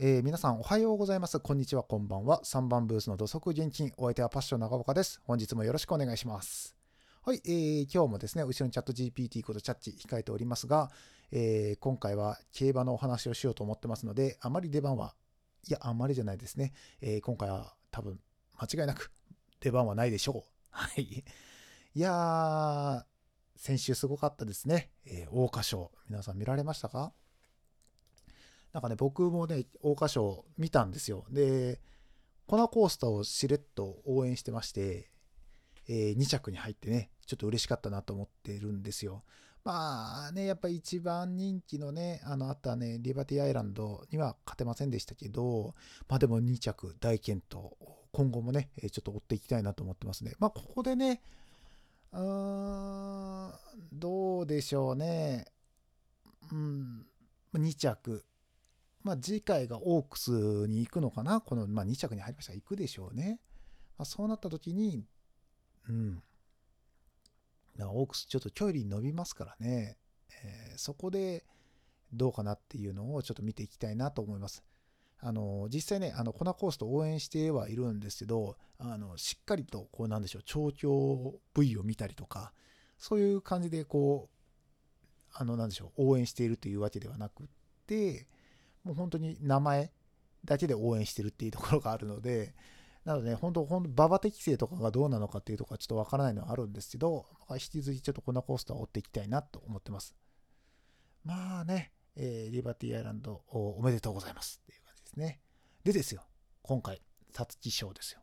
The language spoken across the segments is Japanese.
えー、皆さんおはようございます。こんにちは、こんばんは。3番ブースの土足現金。お相手はパッション長岡です。本日もよろしくお願いします。はい、えー、今日もですね、後ろにチャット GPT ことチャッチ控えておりますが、えー、今回は競馬のお話をしようと思ってますので、あまり出番は、いや、あまりじゃないですね。えー、今回は多分、間違いなく出番はないでしょう。はい。いやー、先週すごかったですね。えー、桜花賞。皆さん見られましたか？なんかね、僕もね、桜花賞見たんですよ。で、コナコースターをしれっと応援してまして、えー、2着に入ってね、ちょっと嬉しかったなと思ってるんですよ。まあね、やっぱ一番人気のね、あの、あったね、リバティアイランドには勝てませんでしたけど、まあでも2着大健闘、今後もね、ちょっと追っていきたいなと思ってますね。まあここでね、うーん、どうでしょうね。うん、2着、まあ、次回がオークスに行くのかな？この、まあ、2着に入りましたら行くでしょうね。まあ、そうなった時に、うん。オークスちょっと距離伸びますからね、えー、そこでどうかなっていうのをちょっと見ていきたいなと思います。あの、実際ね、あの、コナコースト応援してはいるんですけど、あの、しっかりと、こうなんでしょう、調教部位を見たりとか、そういう感じで、こう、あの、なんでしょう、応援しているというわけではなくって、もう本当に名前だけで応援してるっていうところがあるので、なので、ね、本当、本当、馬場適性とかがどうなのかっていうところはちょっとわからないのはあるんですけど、引き続きちょっとこのコースターを追っていきたいなと思ってます。まあね、えー、リバティアイランドおめでとうございますっていう感じですね。でですよ、今回、皐月賞ですよ。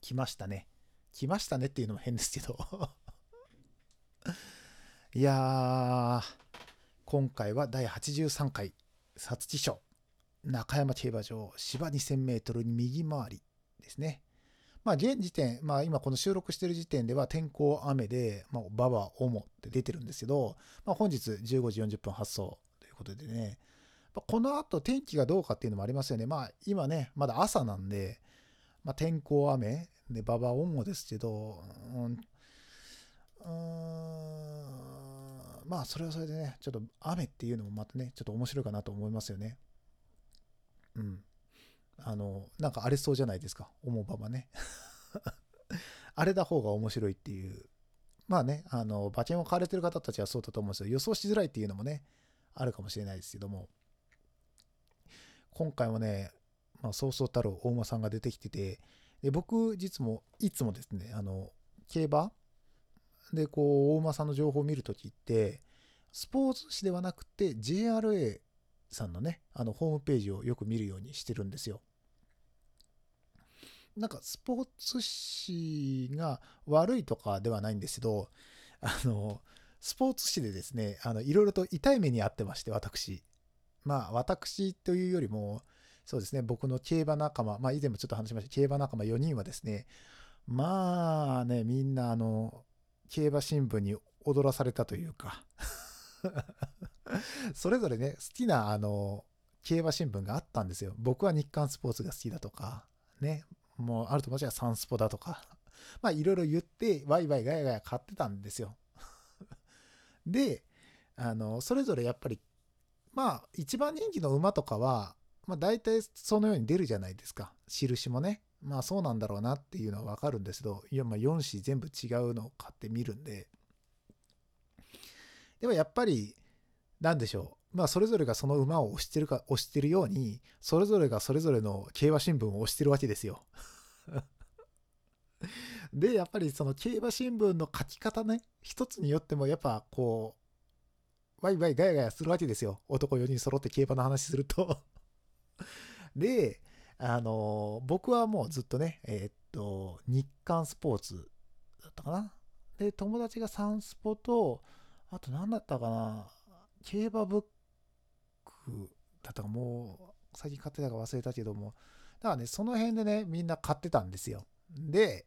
来ましたね。来ましたねっていうのも変ですけど いやー、今回は第83回皐月賞中山競馬場芝 2000m に右回りですね。まあ現時点、まあ今この収録してる時点では天候雨で、まあ馬場主って出てるんですけど、まあ本日15時40分発送ということでね、この後天気がどうかっていうのもありますよね。まあ今ね、まだ朝なんで、まあ天候雨で馬場主ですけど、うん、うーんまあそれはそれでね、ちょっと雨っていうのもまたね、ちょっと面白いかなと思いますよね。うん。あの、なんか荒れそうじゃないですか、思うままね。荒れた方が面白いっていう。まあね、あの、馬券を買われてる方たちはそうだと思うんですよ。予想しづらいっていうのもね、あるかもしれないですけども。今回もね、まあ、そうそうたる大馬さんが出てきてて、で僕、実も、いつもですね、あの、競馬で、こう、大馬さんの情報を見るときって、スポーツ紙ではなくて JRA さんのね、あの、ホームページをよく見るようにしてるんですよ。なんか、スポーツ紙が悪いとかではないんですけど、あの、スポーツ紙でですね、あの、いろいろと痛い目に遭ってまして、私。まあ、私というよりも、そうですね、僕の競馬仲間、まあ、以前もちょっと話しました、競馬仲間4人はですね、まあね、みんな、あの、競馬新聞に踊らされたというか それぞれね、好きなあの競馬新聞があったんですよ。僕は日刊スポーツが好きだとか、ね、もうある友達はサンスポだとか、まあいろいろ言って、ワイワイガヤガヤ買ってたんですよ。で、あの、それぞれやっぱり、まあ一番人気の馬とかは、まあ大体そのように出るじゃないですか。印もね。まあそうなんだろうなっていうのはわかるんですけど、いやまあ4紙全部違うのを買ってみるんで、でもやっぱり、なんでしょう。まあそれぞれがその馬を押してるか、押してるように、それぞれがそれぞれの競馬新聞を押してるわけですよ。で、やっぱりその競馬新聞の書き方ね、一つによってもやっぱこう、ワイワイガヤガヤするわけですよ。男4人揃って競馬の話すると で、あの、僕はもうずっとね、えー、っと、日刊スポーツだったかな。で、友達がサンスポと、あと何だったかな、競馬ブックだったかもう、最近買ってたか忘れたけども、だからね、その辺でね、みんな買ってたんですよ。で、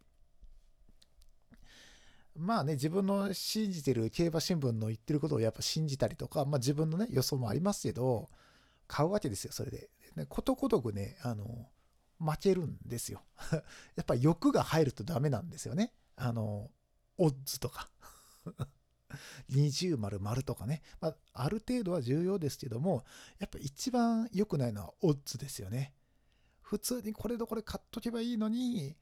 まあね、自分の信じてる競馬新聞の言ってることをやっぱ信じたりとか、まあ自分のね、予想もありますけど、買うわけですよ、それで。ね、ことごとくね、あの、負けるんですよ。やっぱ欲が入るとダメなんですよね。あの、オッズとか 20丸丸とかね、まあ、ある程度は重要ですけども、やっぱ一番良くないのはオッズですよね。普通にこれとこれ買っとけばいいのに、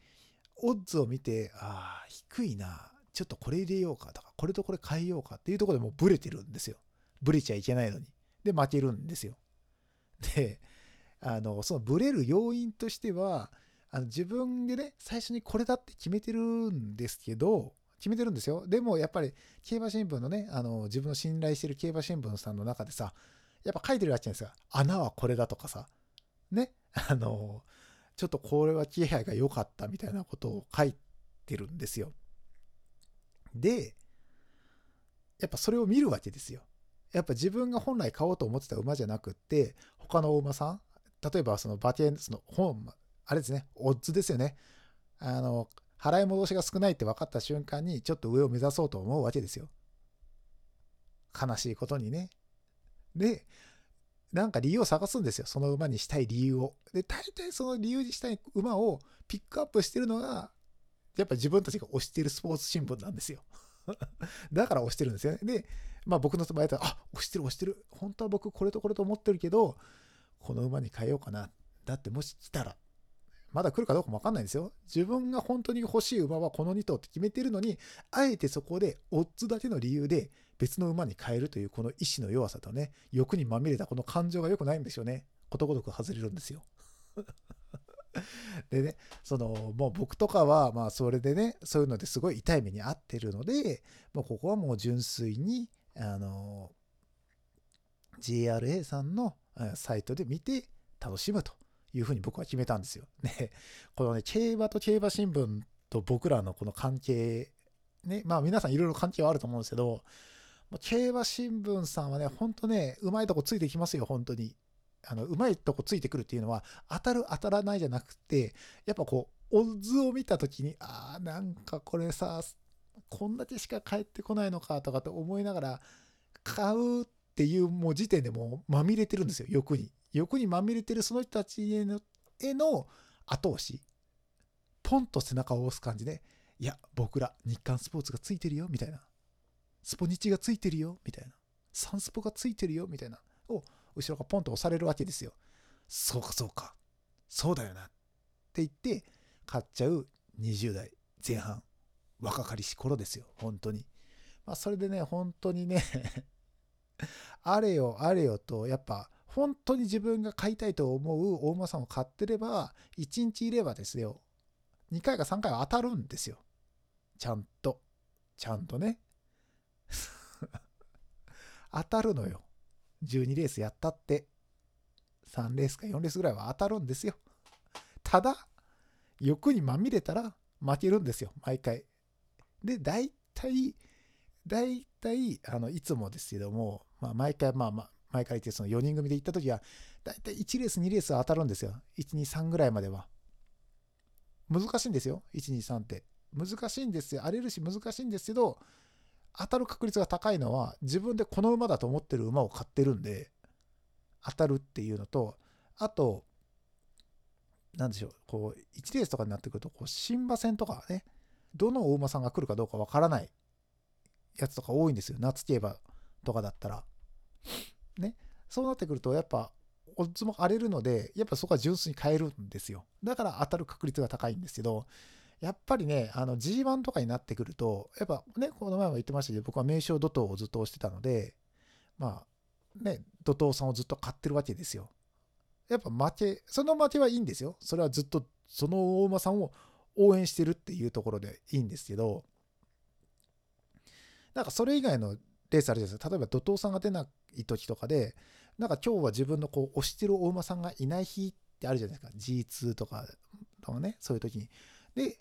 オッズを見て、ああ、低いな、ちょっとこれ入れようかとか、これとこれ変えようかっていうところでもうブレてるんですよ。ブレちゃいけないのに。で、負けるんですよ。で、あの、そのブレる要因としては、あの自分でね、最初にこれだって決めてるんですけど、決めてるんですよ。でもやっぱり競馬新聞のね、あの自分の信頼してる競馬新聞さんの中でさ、やっぱ書いてるわけじゃないですか。穴はこれだとかさ、ね、あの、ちょっとこれは気配が良かったみたいなことを書いてるんですよ。で、やっぱそれを見るわけですよ。やっぱ自分が本来買おうと思ってた馬じゃなくって、他の馬さん、例えばその馬券、その本、あれですね、オッズですよね。あの、払い戻しが少ないって分かった瞬間に、ちょっと上を目指そうと思うわけですよ。悲しいことにね。で、なんか理由を探すんですよ。その馬にしたい理由を。で、大体その理由にしたい馬をピックアップしてるのが、やっぱ自分たちが推してるスポーツ新聞なんですよ。だから推してるんですよね。で、まあ僕の場合だと、あ、推してる推してる。本当は僕これとこれと思ってるけど、この馬に変えようかな。だってもし来たらまだ来るかどうかもわかんないんですよ。自分が本当に欲しい馬はこの2頭って決めてるのに、あえてそこでオッズだけの理由で別の馬に変えるというこの意志の弱さとね、欲にまみれたこの感情が良くないんですよね。ことごとく外れるんですよ。でね、その、もう僕とかは、まあそれでね、そういうのですごい痛い目に遭ってるので、もうここはもう純粋に、あの、JRA さんのサイトで見て楽しむというふうに僕は決めたんですよ。ね、このね、競馬と競馬新聞と僕らのこの関係、ね、まあ皆さんいろいろ関係はあると思うんですけど、競馬新聞さんはね、ほんとね、うまいとこついてきますよ、本当に。あの、うまいとこついてくるっていうのは、当たる当たらないじゃなくて、やっぱこう、オッズを見た時に、ああ、なんかこれさ、こんだけしか返ってこないのかとかって思いながら、買うっていうもう時点でもうまみれてるんですよ、欲に。欲にまみれてるその人たちへのへの後押し。ポンと背中を押す感じで、いや、僕ら日刊スポーツがついてるよ、みたいな。スポニチがついてるよ、みたいな。サンスポがついてるよ、みたいな。を後ろがポンと押されるわけですよ。そうか、そうか。そうだよな。って言って、買っちゃう20代前半。若かりし頃ですよ、本当に。まあ、それでね、本当にね あれよあれよと、やっぱ本当に自分が買いたいと思う大馬さんを買ってれば、1日いればですよ、2回か3回は当たるんですよ。ちゃんと。ちゃんとね。当たるのよ。12レースやったって。3レースか4レースぐらいは当たるんですよ。ただ、欲にまみれたら負けるんですよ。毎回。で、大体、大体、あの、いつもですけども、まあ、毎回、まあまあ、前から言ってその4人組で行った時は、だいたい1レース、2レース当たるんですよ。1、2、3ぐらいまでは。難しいんですよ。1、2、3って。難しいんですよ。荒れるし難しいんですけど、当たる確率が高いのは、自分でこの馬だと思ってる馬を買ってるんで、当たるっていうのと、あと、なんでしょう、こう、1レースとかになってくると、こう、新馬戦とかね、どのお馬さんが来るかどうかわからないやつとか多いんですよ。夏競馬とかだったら。ね、そうなってくると、やっぱ、オッズも荒れるので、やっぱそこは純粋に変えるんですよ。だから当たる確率が高いんですけど、やっぱりね、あの G1 とかになってくると、やっぱね、この前も言ってましたけど、僕は名称怒涛をずっと押してたので、まあ、ね、怒涛さんをずっと買ってるわけですよ。やっぱ負け、その負けはいいんですよ。それはずっとその大馬さんを応援してるっていうところでいいんですけど、なんかそれ以外のレースあるじゃないですか。例えば怒涛さんが出ない時とかで、なんか今日は自分のこう推してるお馬さんがいない日ってあるじゃないですか。G2 とかとかね、そういう時に。で、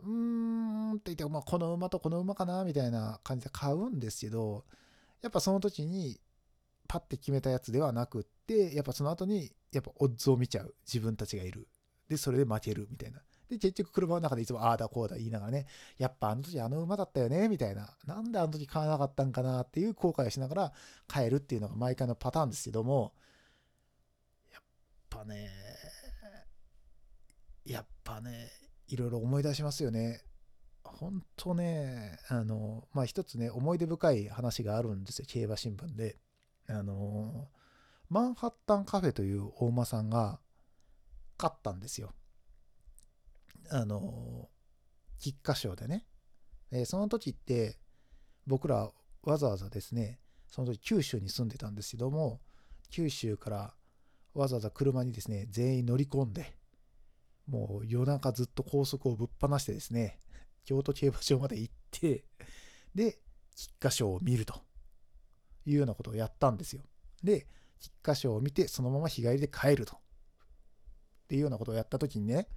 うーんって言って、まあ、この馬とこの馬かなみたいな感じで買うんですけど、やっぱその時にパッて決めたやつではなくって、やっぱその後にやっぱオッズを見ちゃう。自分たちがいる。で、それで負けるみたいな。で、結局車の中でいつもああだこうだ言いながらね、やっぱあの時あの馬だったよね、みたいな。なんであの時買わなかったんかなっていう後悔をしながら買えるっていうのが毎回のパターンですけども、やっぱね、やっぱね、いろいろ思い出しますよね。本当ね、あの、まあ、一つね、思い出深い話があるんですよ、競馬新聞で。あの、マンハッタンカフェという大馬さんが勝ったんですよ。あの、菊花賞でね。えその時って、僕らわざわざですね、その時九州に住んでたんですけども、九州からわざわざ車にですね、全員乗り込んで、もう夜中ずっと高速をぶっ放してですね、京都競馬場まで行って、で、菊花賞を見るというようなことをやったんですよ。で、菊花賞を見て、そのまま日帰りで帰ると。っていうようなことをやった時にね、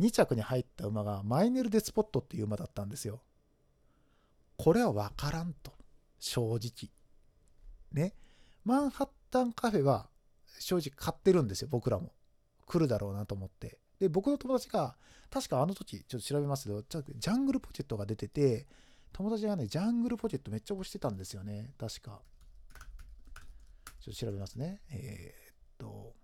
2着に入った馬がマイネル・デスポットっていう馬だったんですよ。これは分からんと。正直。ね。マンハッタンカフェは正直買ってるんですよ、僕らも。来るだろうなと思って。で、僕の友達が、確かあの時、ちょっと調べますけど、ジャングルポケットが出てて、友達がね、ジャングルポケットめっちゃ押してたんですよね。確か。ちょっと調べますね。えー、っと。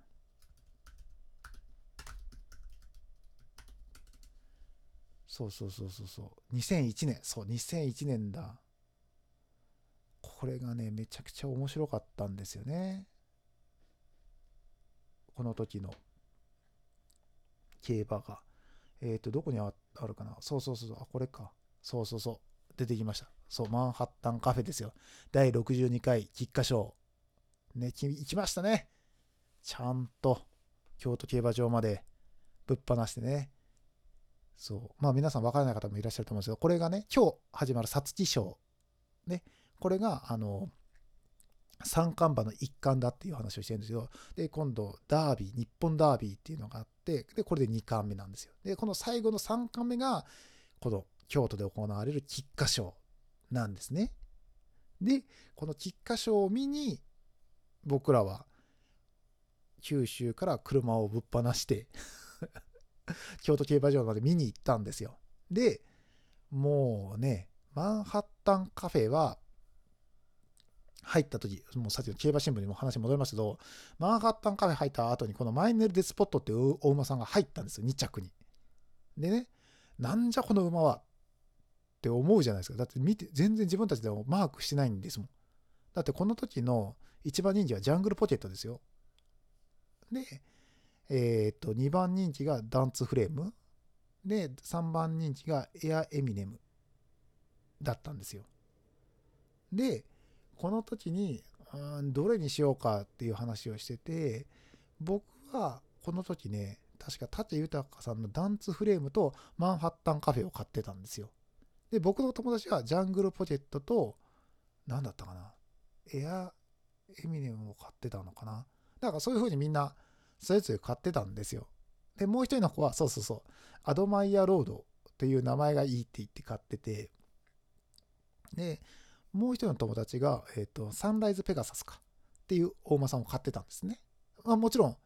そうそうそうそうそう。2001年。そう、2001年だ。これがね、めちゃくちゃ面白かったんですよね。この時の競馬が。えっ、ー、と、どこにあるかな？そうそうそう。あ、これか。そうそうそう。出てきました。そう、マンハッタンカフェですよ。第62回菊花賞。ね、行きましたね。ちゃんと京都競馬場までぶっ放してね。そう。まあ皆さん分からない方もいらっしゃると思うんですけど、これがね、今日始まる皐月賞。ね。これが、あの、三冠馬の一環だっていう話をしてるんですけど、で、今度、ダービー、日本ダービーっていうのがあって、で、これで2冠目なんですよ。で、この最後の3冠目が、この京都で行われる菊花賞なんですね。で、この菊花賞を見に、僕らは、九州から車をぶっ放して 京都競馬場まで見に行ったんですよ。で、もうね、マンハッタンカフェは、入った時、もうさっきの競馬新聞にも話戻りますけど、マンハッタンカフェ入った後に、このマイネル・デスポットっていうお馬さんが入ったんですよ、2着に。でね、なんじゃこの馬はって思うじゃないですか。だって見て、全然自分たちでもマークしてないんですもん。だってこの時の1番人気はジャングルポケットですよ。で、えー、っと、2番人気がダンツフレーム。で、3番人気がエアエミネムだったんですよ。で、この時に、うん、どれにしようかっていう話をしてて、僕はこの時ね、確か舘豊さんのダンツフレームとマンハッタンカフェを買ってたんですよ。で、僕の友達はジャングルポケットと、何だったかな、エアエミネムを買ってたのかな。だからそういう風にみんなそれぞれ買ってたんですよ。で、もう一人の子は、そうそうそう、アドマイヤロードっていう名前がいいって言って買ってて、で、もう一人の友達が、えっ、ー、と、サンライズペガサスかっていう大間さんを買ってたんですね。まあ、もちろん、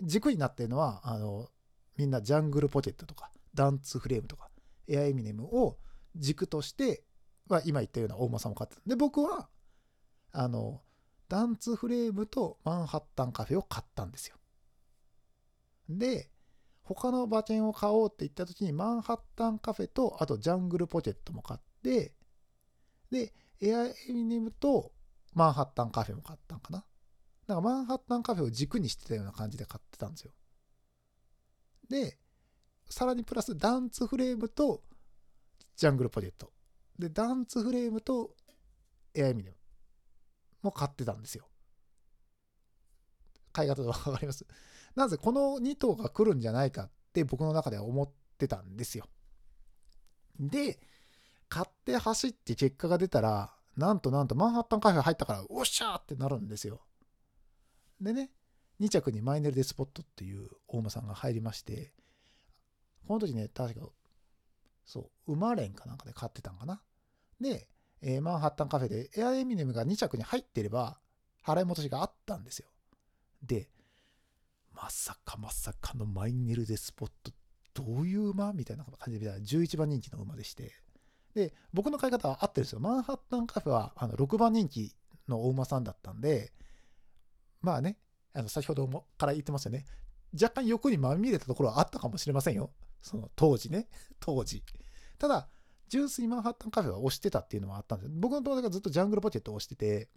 軸になってるのは、あの、みんなジャングルポケットとか、ダンツフレームとか、エアエミネムを軸として、まあ、今言ったような大間さんを買ってた。で、僕は、あの、ダンツフレームとマンハッタンカフェを買ったんですよ。で、他の馬券を買おうって言った時に、マンハッタンカフェと、あとジャングルポケットも買って、で、エアエミネムとマンハッタンカフェも買ったんかな。だかマンハッタンカフェを軸にしてたような感じで買ってたんですよ。で、さらにプラスダンツフレームとジャングルポケット。で、ダンツフレームとエアエミネムも買ってたんですよ。買い方でわかります？なぜこの2頭が来るんじゃないかって僕の中では思ってたんですよ。で、買って走って結果が出たら、なんとなんとマンハッタンカフェ入ったから、おっしゃーってなるんですよ。でね、2着にマイネル・デスポットっていう大馬さんが入りまして、この時ね、確か、そう、馬連かなんかで買ってたんかな。で、えー、マンハッタンカフェでエアエミネムが2着に入ってれば、払い戻しがあったんですよ。で、まさかまさかのマイネル・デスポット、どういう馬？みたいな感じで見たら11番人気の馬でして、で、僕の買い方は合ってるんですよ。マンハッタンカフェはあの6番人気のお馬さんだったんで、まあね、あの先ほどもから言ってますよね。若干欲にまみれたところはあったかもしれませんよ。その当時ね。当時。ただ、純粋マンハッタンカフェは推してたっていうのはあったんですよ。僕の友達がずっとジャングルポケットを推してて、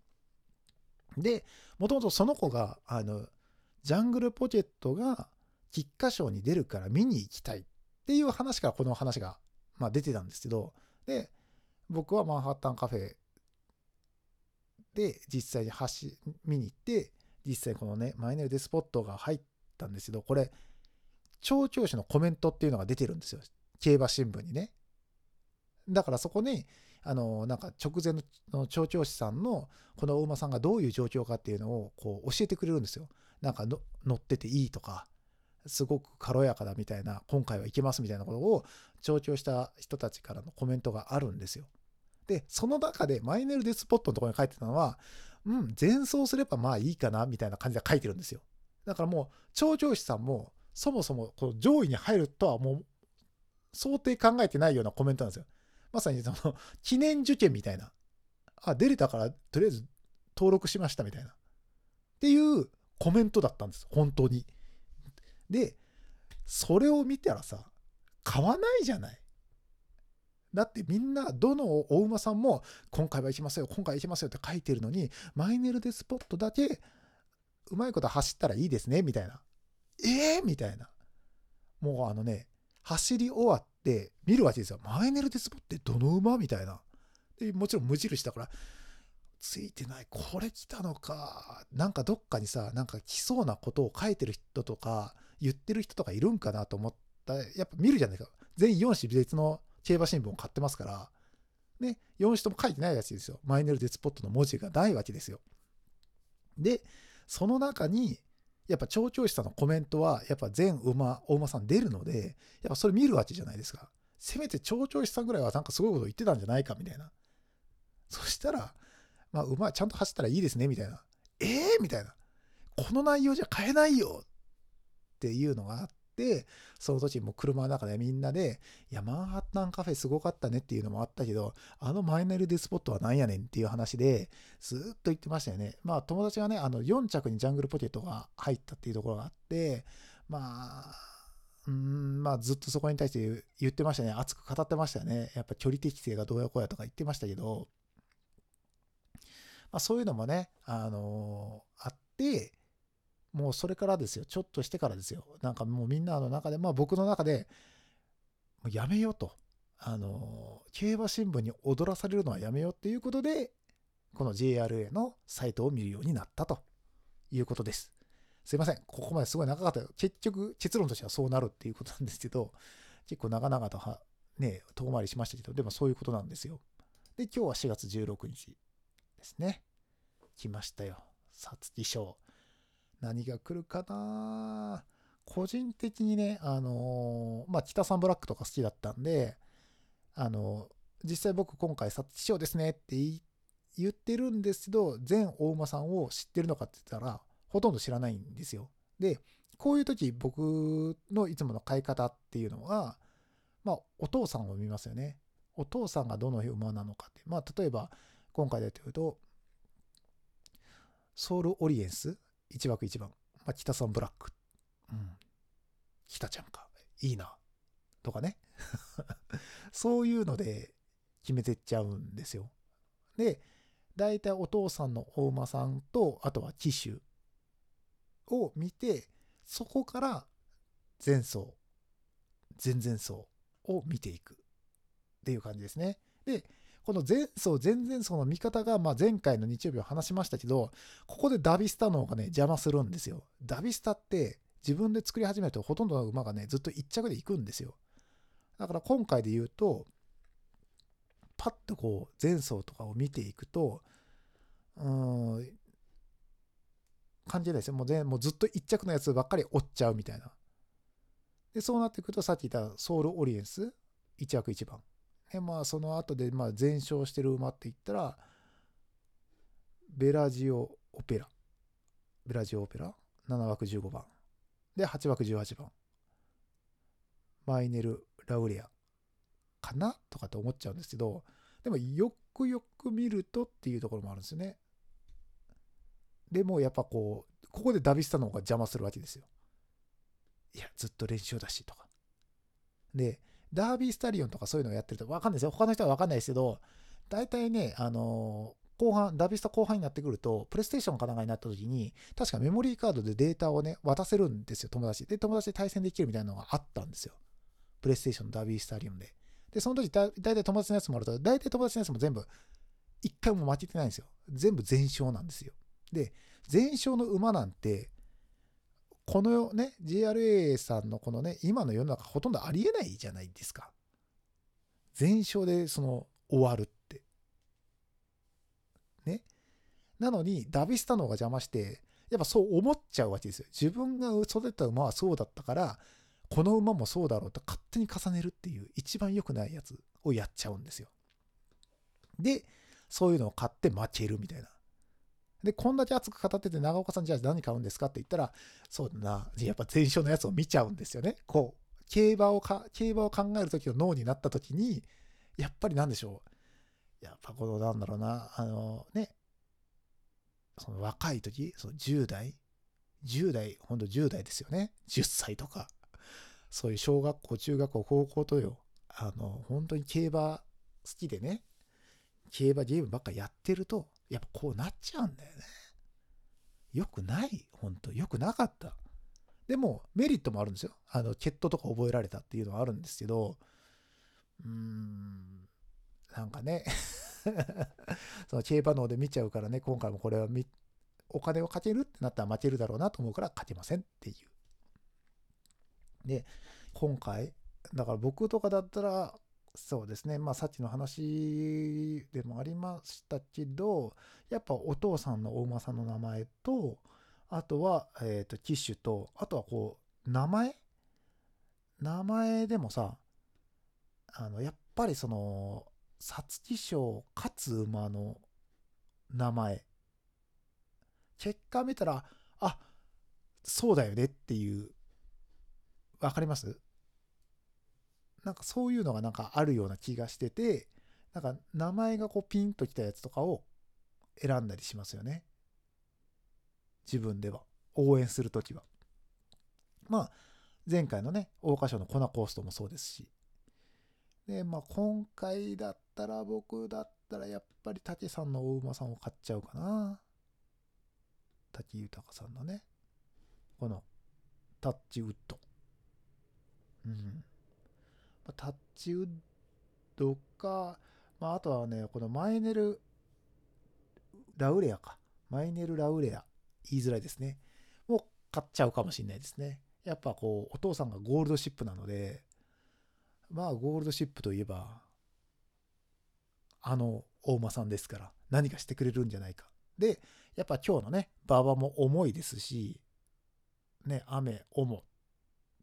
で、もともとその子が、あの、ジャングルポケットが菊花賞に出るから見に行きたいっていう話からこの話が、まあ、出てたんですけど、で、僕はマンハッタンカフェで実際に走見に行って、実際このね、マイネルデスポットが入ったんですけど、これ、調教師のコメントっていうのが出てるんですよ。競馬新聞にね。だからそこに、あの、なんか直前の調教師さんの、このお馬さんがどういう状況かっていうのを、こう、教えてくれるんですよ。なんか乗ってていいとか、すごく軽やかだみたいな、今回は行けますみたいなことを調教した人たちからのコメントがあるんですよ。で、その中でマイネルデスポットのところに書いてたのは、うん、前走すればまあいいかなみたいな感じで書いてるんですよ。だからもう、調教師さんも、そもそもこの上位に入るとはもう、想定考えてないようなコメントなんですよ。まさにその、記念受験みたいな。あ、出れたから、とりあえず登録しましたみたいな。っていうコメントだったんです。本当に。で、それを見たらさ、買わないじゃない。だってみんな、どのお馬さんも、今回は行きますよ、今回行きますよって書いてるのに、マイネルでスポットだけ、うまいこと走ったらいいですね、みたいな。えー、みたいな。もうあのね、走り終わって見るわけですよ。マイネルデスポってどの馬？みたいな。で、もちろん無印だから、ついてない。これ来たのか。なんかどっかにさ、なんか来そうなことを書いてる人とか、言ってる人とかいるんかなと思った。やっぱ見るじゃないか。全4紙別の競馬新聞を買ってますから、ね、4紙とも書いてないやつですよ。マイネルデスポットの文字がないわけですよ。で、その中に、やっぱ調教師さんのコメントは、やっぱ全馬、大馬さん出るので、やっぱそれ見るわけじゃないですか。せめて調教師さんぐらいはなんかすごいこと言ってたんじゃないかみたいな。そしたら、まあ馬ちゃんと走ったらいいですねみたいな。ええー、みたいな。この内容じゃ買えないよっていうのがあって、その時も車の中でみんなで、いや、マンハッタンカフェすごかったねっていうのもあったけど、あのマイナルデスポットは何やねんっていう話で、ずっと言ってましたよね。まあ友達がね、あの4着にジャングルポケットが入ったっていうところがあって、まあ、うん、まあずっとそこに対して言ってましたね。熱く語ってましたよね。やっぱ距離適正がどうやこうやとか言ってましたけど、まあそういうのもね、あのー、あって、もうそれからですよ。ちょっとしてからですよ。なんかもうみんなの中で、まあ僕の中で、もうやめようと。あの、競馬新聞に踊らされるのはやめようっていうことで、この JRA のサイトを見るようになったということです。すいません。ここまですごい長かった。結局、結論としてはそうなるっていうことなんですけど、結構長々とは、ね、遠回りしましたけど、でもそういうことなんですよ。で、今日は4月16日ですね。来ましたよ。皐月賞。何が来るかな個人的にね、あのー、まあ、北サンブラックとか好きだったんで、あのー、実際僕今回、皐月賞ですねって言ってるんですけど、全大馬さんを知ってるのかって言ったら、ほとんど知らないんですよ。で、こういう時僕のいつもの買い方っていうのは、まあ、お父さんを見ますよね。お父さんがどの馬なのかって。まあ、例えば、今回で言うと、ソウルオリエンス1枠1番。まあ、北さんブラック。うん。北ちゃんか。いいな。とかね。そういうので決めてっちゃうんですよ。で、大体お父さんのお馬さんと、あとは騎手を見て、そこから前走、前々走を見ていくっていう感じですね。で、この前走、前々走の見方が、まあ、前回の日曜日は話しましたけど、ここでダビスタの方がね、邪魔するんですよ。ダビスタって自分で作り始めるとほとんどの馬がね、ずっと1着で行くんですよ。だから今回で言うと、パッとこう、前走とかを見ていくと、うん、感じないですよ。もう全もうずっと1着のやつばっかり追っちゃうみたいな。で、そうなってくると、さっき言ったソウルオリエンス、1枠1番。で、まあ、その後で、まあ、全勝してる馬って言ったら、ベラジオオペラ。ベラジオオペラ ?7 枠15番。で、8枠18番。マイネル・ラウレア。かな？とかって思っちゃうんですけど、でもよくよく見るとっていうところもあるんですよね。でもやっぱこう、ここでダビスタの方が邪魔するわけですよ。いや、ずっと練習だしとか。で、ダービースタリオンとかそういうのをやってると、わかんないですよ。他の人はわかんないですけど、大体ね、あのー、後半、ダービースタ後半になってくると、プレイステーションかなんかになった時に、確かメモリーカードでデータをね、渡せるんですよ、友達。で、友達で対戦できるみたいなのがあったんですよ。プレイステーションダービースタリオンで。で、その時だ、大体友達のやつもあると、大体友達のやつも全部、一回も負けてないんですよ。全部全勝なんですよ。で、全勝の馬なんて、このね、JRA さんのこのね、今の世の中ほとんどありえないじゃないですか。全勝でその終わるって。ね。なのに、ダビスタの方が邪魔して、やっぱそう思っちゃうわけですよ。自分が育てた馬はそうだったから、この馬もそうだろうと勝手に重ねるっていう一番良くないやつをやっちゃうんですよ。で、そういうのを買って負けるみたいな。で、こんだけ熱く語ってて、長岡さん、じゃあ何買うんですかって言ったら、そうだな、やっぱ前哨のやつを見ちゃうんですよね。こう、競馬をか、競馬を考える時の脳になった時に、やっぱりなんでしょう。やっぱこの、なんだろうな、あのね、その若い時、その10代、10代、ほんと10代ですよね。10歳とか。そういう小学校、中学校、高校とよ。あの、本当に競馬好きでね、競馬ゲームばっかやってると、やっぱこうなっちゃうんだよね。よくない。本当よくなかった。でも、メリットもあるんですよ。あの、ケットとか覚えられたっていうのはあるんですけど、うーん、なんかね その競馬脳で見ちゃうからね、今回もこれはお金をかけるってなったら負けるだろうなと思うから勝てませんっていう。で、今回、だから僕とかだったら、そうですね。まあ、さっきの話でもありましたけど、やっぱお父さんのお馬さんの名前と、あとは、えっ、ー、と、機種と、あとはこう、名前？名前でもさ、あの、やっぱりその、皐月賞勝つ馬の名前。結果見たら、あ、そうだよねっていう、わかります？なんかそういうのがなんかあるような気がしてて、なんか名前がこうピンときたやつとかを選んだりしますよね。自分では。応援するときは。まあ、前回のね、桜花賞のコナコーストもそうですし。で、まあ今回だったら僕だったらやっぱり竹さんのお馬さんを買っちゃうかな。滝豊さんのね、このタッチウッド。うん。タッチウッドか、まあ、あとはね、このマイネル・ラウレアか。マイネル・ラウレア。言いづらいですね。もう買っちゃうかもしれないですね。やっぱこう、お父さんがゴールドシップなので、まあ、ゴールドシップといえば、あの、大馬さんですから、何かしてくれるんじゃないか。で、やっぱ今日のね、馬場も重いですし、ね、雨、重っ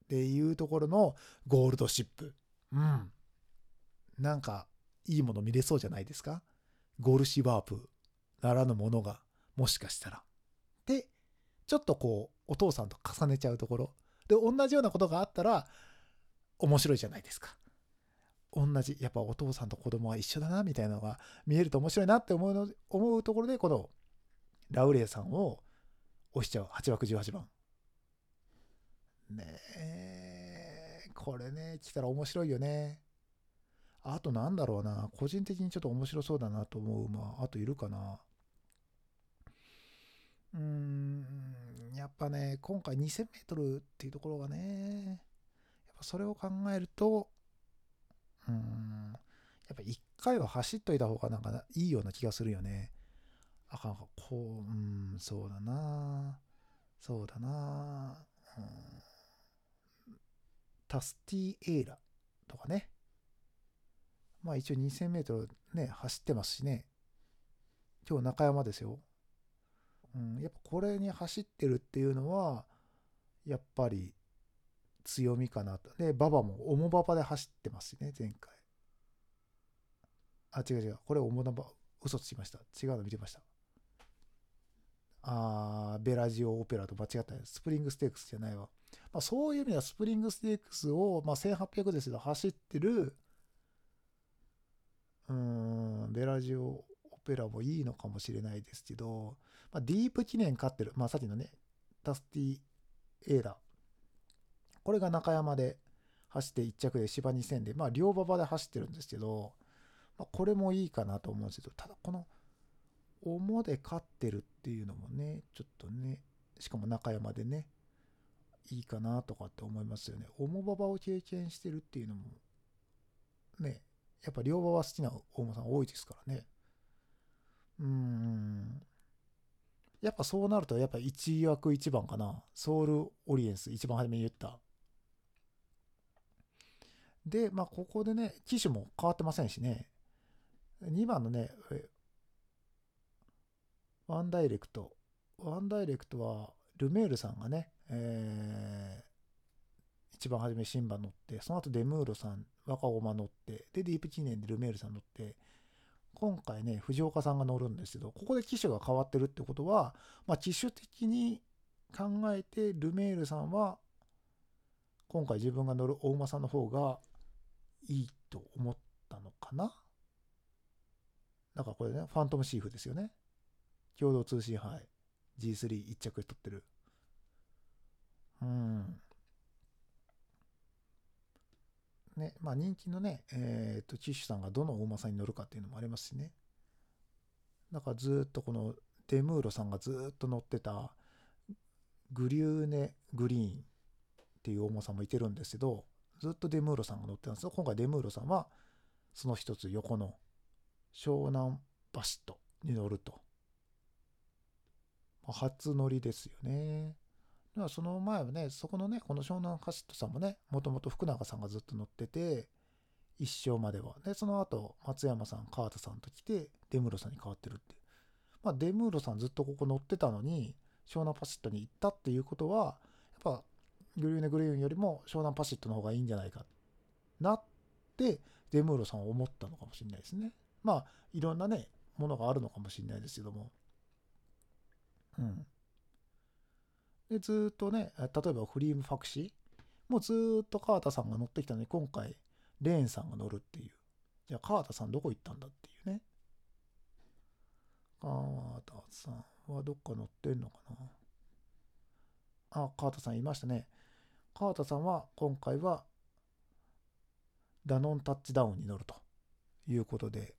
ていうところのゴールドシップ。うん。なんか、いいもの見れそうじゃないですか？ゴルシワープならぬものが、もしかしたら。で、ちょっとこう、お父さんと重ねちゃうところ。で、同じようなことがあったら、面白いじゃないですか。同じ、やっぱお父さんと子供は一緒だな、みたいなのが見えると面白いなって思うの思うところで、このラウレイさんを押しちゃう。8枠18番。ねえ。これね、来たら面白いよね。あとなんだろうな。個人的にちょっと面白そうだなと思う馬、あといるかな。うーん、やっぱね、今回2000メートルっていうところがね、やっぱそれを考えると、うーん、やっぱ1回は走っといた方がなんかいいような気がするよね。あかんか、こう、うん、そうだな。そうだな。うんタスティエーラとかね。まあ一応2000メートルね、走ってますしね。今日中山ですよ。うん、やっぱこれに走ってるっていうのは、やっぱり強みかなと。で、馬場も重馬場で走ってますしね、前回。あ、違う違う。これ重馬場。嘘つきました。違うの見てました。あーベラジオオペラと間違ったスプリングステークスじゃないわ。まあ、そういう意味ではスプリングステークスを、まあ、1800ですけど走ってる、うん、ベラジオオペラもいいのかもしれないですけど、まあ、ディープ記念勝ってる、まあ、さっきのね、タスティエーラ。これが中山で走って1着で芝2000で、まあ、両馬場で走ってるんですけど、まあ、これもいいかなと思うんですけど、ただこの、重で勝ってるっていうのもね、ちょっとね、しかも中山でね、いいかなとかって思いますよね。重馬場を経験してるっていうのも、ね、やっぱ両馬場好きな大間さん多いですからね。うーん。やっぱそうなると、やっぱ1枠1番かな。ソウルオリエンス、一番初めに言った。で、まあ、ここでね、機種も変わってませんしね。2番のね、ワンダイレクト。ワンダイレクトは、ルメールさんがね、えー、一番初めシンバ乗って、その後デムーロさん、若駒乗って、で、ディープ記念でルメールさん乗って、今回ね、藤岡さんが乗るんですけど、ここで機種が変わってるってことは、まあ、機種的に考えて、ルメールさんは、今回自分が乗るお馬さんの方がいいと思ったのかな？だかこれね、ファントムシーフですよね。共同通信杯 G31 着で取ってる。うん。ね、まあ人気のね、えっ、ー、と、騎手さんがどのお馬さんに乗るかっていうのもありますしね。だからずっとこのデムーロさんがずっと乗ってたグリューネ・グリーンっていうお馬さんもいてるんですけど、ずっとデムーロさんが乗ってたんですよ。今回デムーロさんはその一つ横の湘南バシットに乗ると。初乗りですよね。だからその前はね、そこのね、この湘南カシットさんもね、もともと福永さんがずっと乗ってて、一生までは。で、その後、松山さん、川田さんと来て、デムーロさんに変わってるって。まあ、デムーロさんずっとここ乗ってたのに、湘南パシットに行ったっていうことは、やっぱ、グリューネグリーンよりも湘南パシットの方がいいんじゃないかなって、デムーロさんは思ったのかもしれないですね。まあ、いろんなね、ものがあるのかもしれないですけども。うん。で、ずっとね、例えばフリームファクシーもうずっと川田さんが乗ってきたのに、今回、レーンさんが乗るっていう。じゃあ、川田さんどこ行ったんだっていうね。川田さんはどっか乗ってんのかなあ、川田さんいましたね。川田さんは今回はダノンタッチダウンに乗るということで、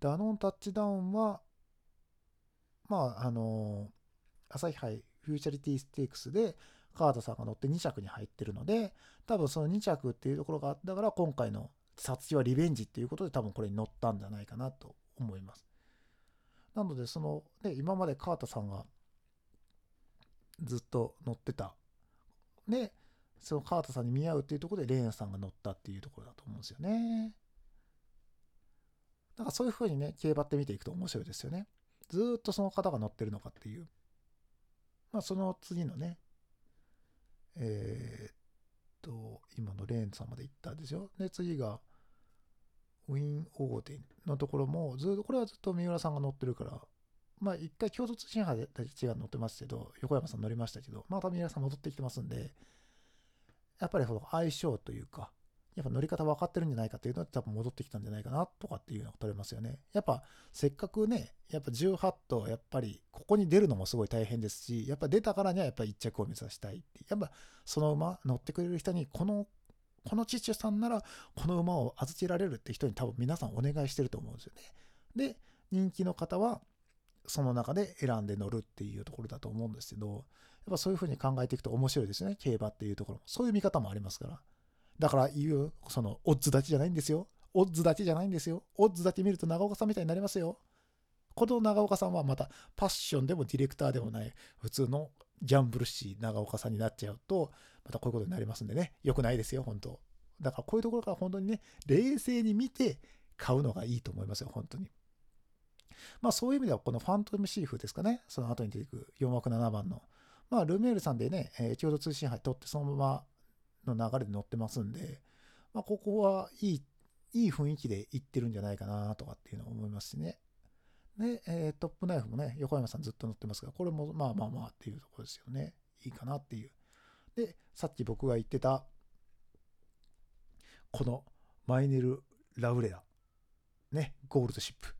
ダノンタッチダウンは、まあ、あの朝日杯フューチャリティステークスで川田さんが乗って2着に入ってるので、多分その2着っていうところがあったから、今回の皐月はリベンジっていうことで多分これに乗ったんじゃないかなと思います。なので、その、ね、今まで川田さんがずっと乗ってた。で、その川田さんに見合うっていうところでレーンさんが乗ったっていうところだと思うんですよね。だからそういう風にね、競馬って見ていくと面白いですよね。ずっとその方が乗ってるのかっていう。まあ、その次のね、えー、っと、今のレーンさんまで行ったんですよ。で、次が、ウィン・オーディンのところも、ずっと、これはずっと三浦さんが乗ってるから、まあ一回共同通信杯で違う乗ってますけど、横山さん乗りましたけど、また三浦さん戻ってきてますんで、やっぱりその相性というか、やっぱ乗り方分かってるんじゃないかっていうのは多分戻ってきたんじゃないかなとかっていうのが取れますよね。やっぱせっかくね、やっぱ18とやっぱりここに出るのもすごい大変ですし、やっぱ出たからにはやっぱ1着を目指したいってやっぱその馬乗ってくれる人にこのこの父さんならこの馬を預けられるって人に多分皆さんお願いしてると思うんですよね。で、人気の方はその中で選んで乗るっていうところだと思うんですけど、やっぱそういうふうに考えていくと面白いですね。競馬っていうところも。そういう見方もありますから。だから言う、その、オッズ立ちじゃないんですよ。オッズ立ちじゃないんですよ。オッズ立ち見ると長岡さんみたいになりますよ。この長岡さんはまたパッションでもディレクターでもない普通のギャンブル師長岡さんになっちゃうと、またこういうことになりますんでね。良くないですよ、本当だからこういうところから本当にね、冷静に見て買うのがいいと思いますよ、本当に。まあそういう意味ではこのファントムシーフですかね。その後に出てくる4枠7番の。まあルメールさんでね、え、共同通信杯取ってそのままの流れで乗ってますんで、まあ、ここはいい、いい雰囲気で行ってるんじゃないかなとかっていうのを思いますしね。で、えー、トップナイフもね、横山さんずっと乗ってますが、これもまあまあまあっていうところですよね。いいかなっていう。で、さっき僕が言ってた、このマイネル・ラウレア、ね、ゴールドシップ。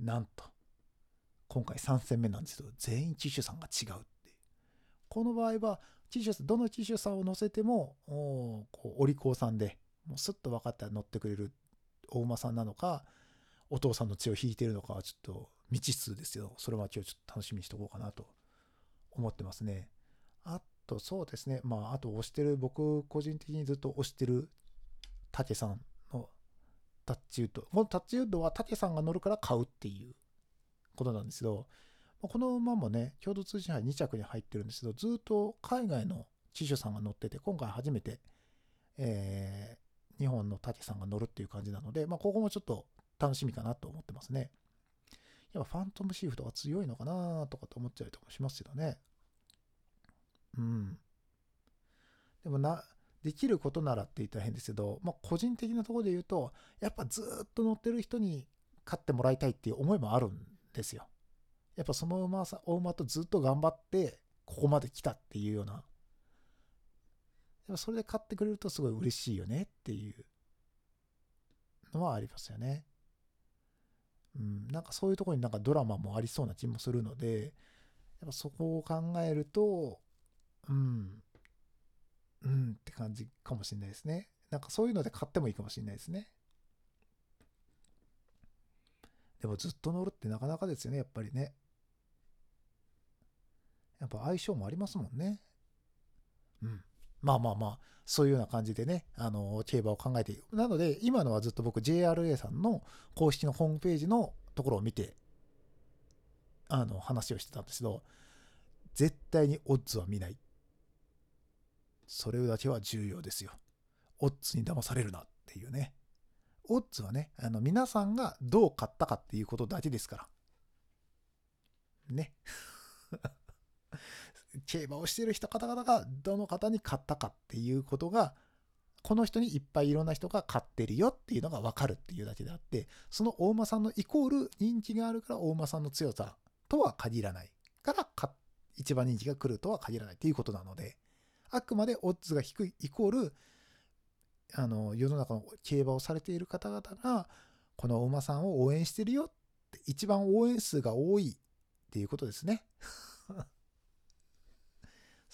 なんと、今回3戦目なんですけど、全員騎手さんが違うってう。この場合は、騎手どの騎手さんを乗せてもおこうお利口さんでもうスッと分かったら乗ってくれるお馬さんなのかお父さんの血を引いてるのかはちょっと未知数ですよ。それは今日ちょっと楽しみにしとこうかなと思ってますね。あとそうですね。まああと推してる僕個人的にずっと推してる武さんのタッチウッド。このタッチウッドは武さんが乗るから買うっていうことなんですけどこの馬もね共同通信杯2着に入ってるんですけどずっと海外の騎手さんが乗ってて今回初めて、えー、日本の武さんが乗るっていう感じなので、まあ、ここもちょっと楽しみかなと思ってますね。やっぱファントムシーフトが強いのかなとかと思っちゃうとかしますけどね。うん。でもな、できることならって言ったら変ですけど、まあ、個人的なところで言うと、やっぱずっと乗ってる人に勝ってもらいたいっていう思いもあるんですよ。やっぱその馬さ、お馬とずっと頑張って、ここまで来たっていうようなやっぱ。それで勝ってくれるとすごい嬉しいよねっていうのはありますよね。うん、なんかそういうところになんかドラマもありそうな気もするので、やっぱそこを考えると、うん、うんって感じかもしれないですね。なんかそういうので買ってもいいかもしれないですね。でもずっと乗るってなかなかですよね、やっぱりね。やっぱ相性もありますもんね。うん。まあまあまあ、そういうような感じでね、あの、競馬を考えている。なので、今のはずっと僕 JRA さんの公式のホームページのところを見て、あの、話をしてたんですけど、絶対にオッズは見ない。それだけは重要ですよ。オッズに騙されるなっていうね。オッズはね、あの皆さんがどう買ったかっていうことだけですから。ね。競馬をしている人方々がどの方に買ったかっていうことが、この人にいっぱいいろんな人が買ってるよっていうのが分かるっていうだけであって、その大馬さんのイコール人気があるから大馬さんの強さとは限らないから一番人気が来るとは限らないっていうことなので、あくまでオッズが低いイコール、あの、世の中の競馬をされている方々が、この大馬さんを応援してるよって、一番応援数が多いっていうことですね。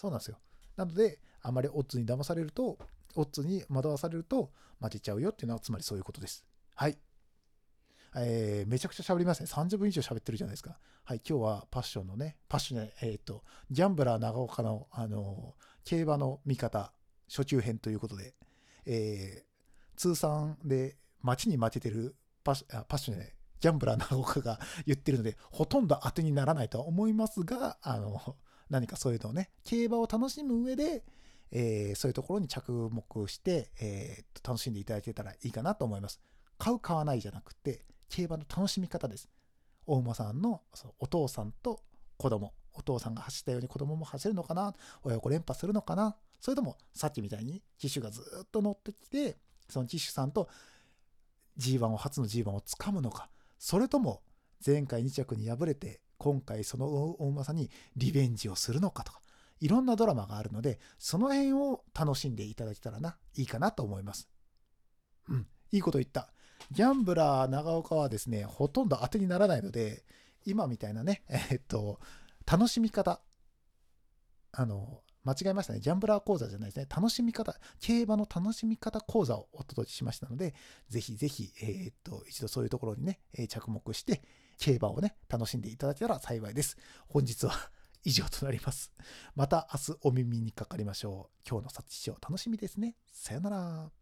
そうなんですよ。なので、あまりオッズに騙されると、オッズに惑わされると負けちゃうよっていうのは、つまりそういうことです。はい。えー、めちゃくちゃ喋りますね。30分以上喋ってるじゃないですか。はい、今日はパッションのね、パッションね、えっ、と、ギャンブラー長岡の、あの競馬の見方、初級編ということで、えー、通算で街に負けてるパッパッションね、ギャンブラー長岡が言ってるので、ほとんど当てにならないとは思いますが、あの、何かそういうのをね、競馬を楽しむ上で、えー、そういうところに着目して、えー、楽しんでいただけたらいいかなと思います。買う、買わないじゃなくて、競馬の楽しみ方です。大馬さんのそのお父さんと子供、お父さんが走ったように子供も走るのかな親子連覇するのかなそれともさっきみたいに騎手がずっと乗ってきてその騎手さんと G1 を初の G1 をつかむのかそれとも前回2着に敗れて今回その大馬さんにリベンジをするのかとかいろんなドラマがあるのでその辺を楽しんでいただけたらないいかなと思いますうんいいこと言ったギャンブラー長岡はですねほとんど当てにならないので今みたいなね えっと楽しみ方。あの、間違えましたね。ギャンブラー講座じゃないですね。楽しみ方、競馬の楽しみ方講座をお届けしましたので、ぜひぜひ、えー、っと、一度そういうところにね、着目して、競馬をね、楽しんでいただけたら幸いです。本日は 以上となります。また明日お耳にかかりましょう。今日の撮影を楽しみですね。さよなら。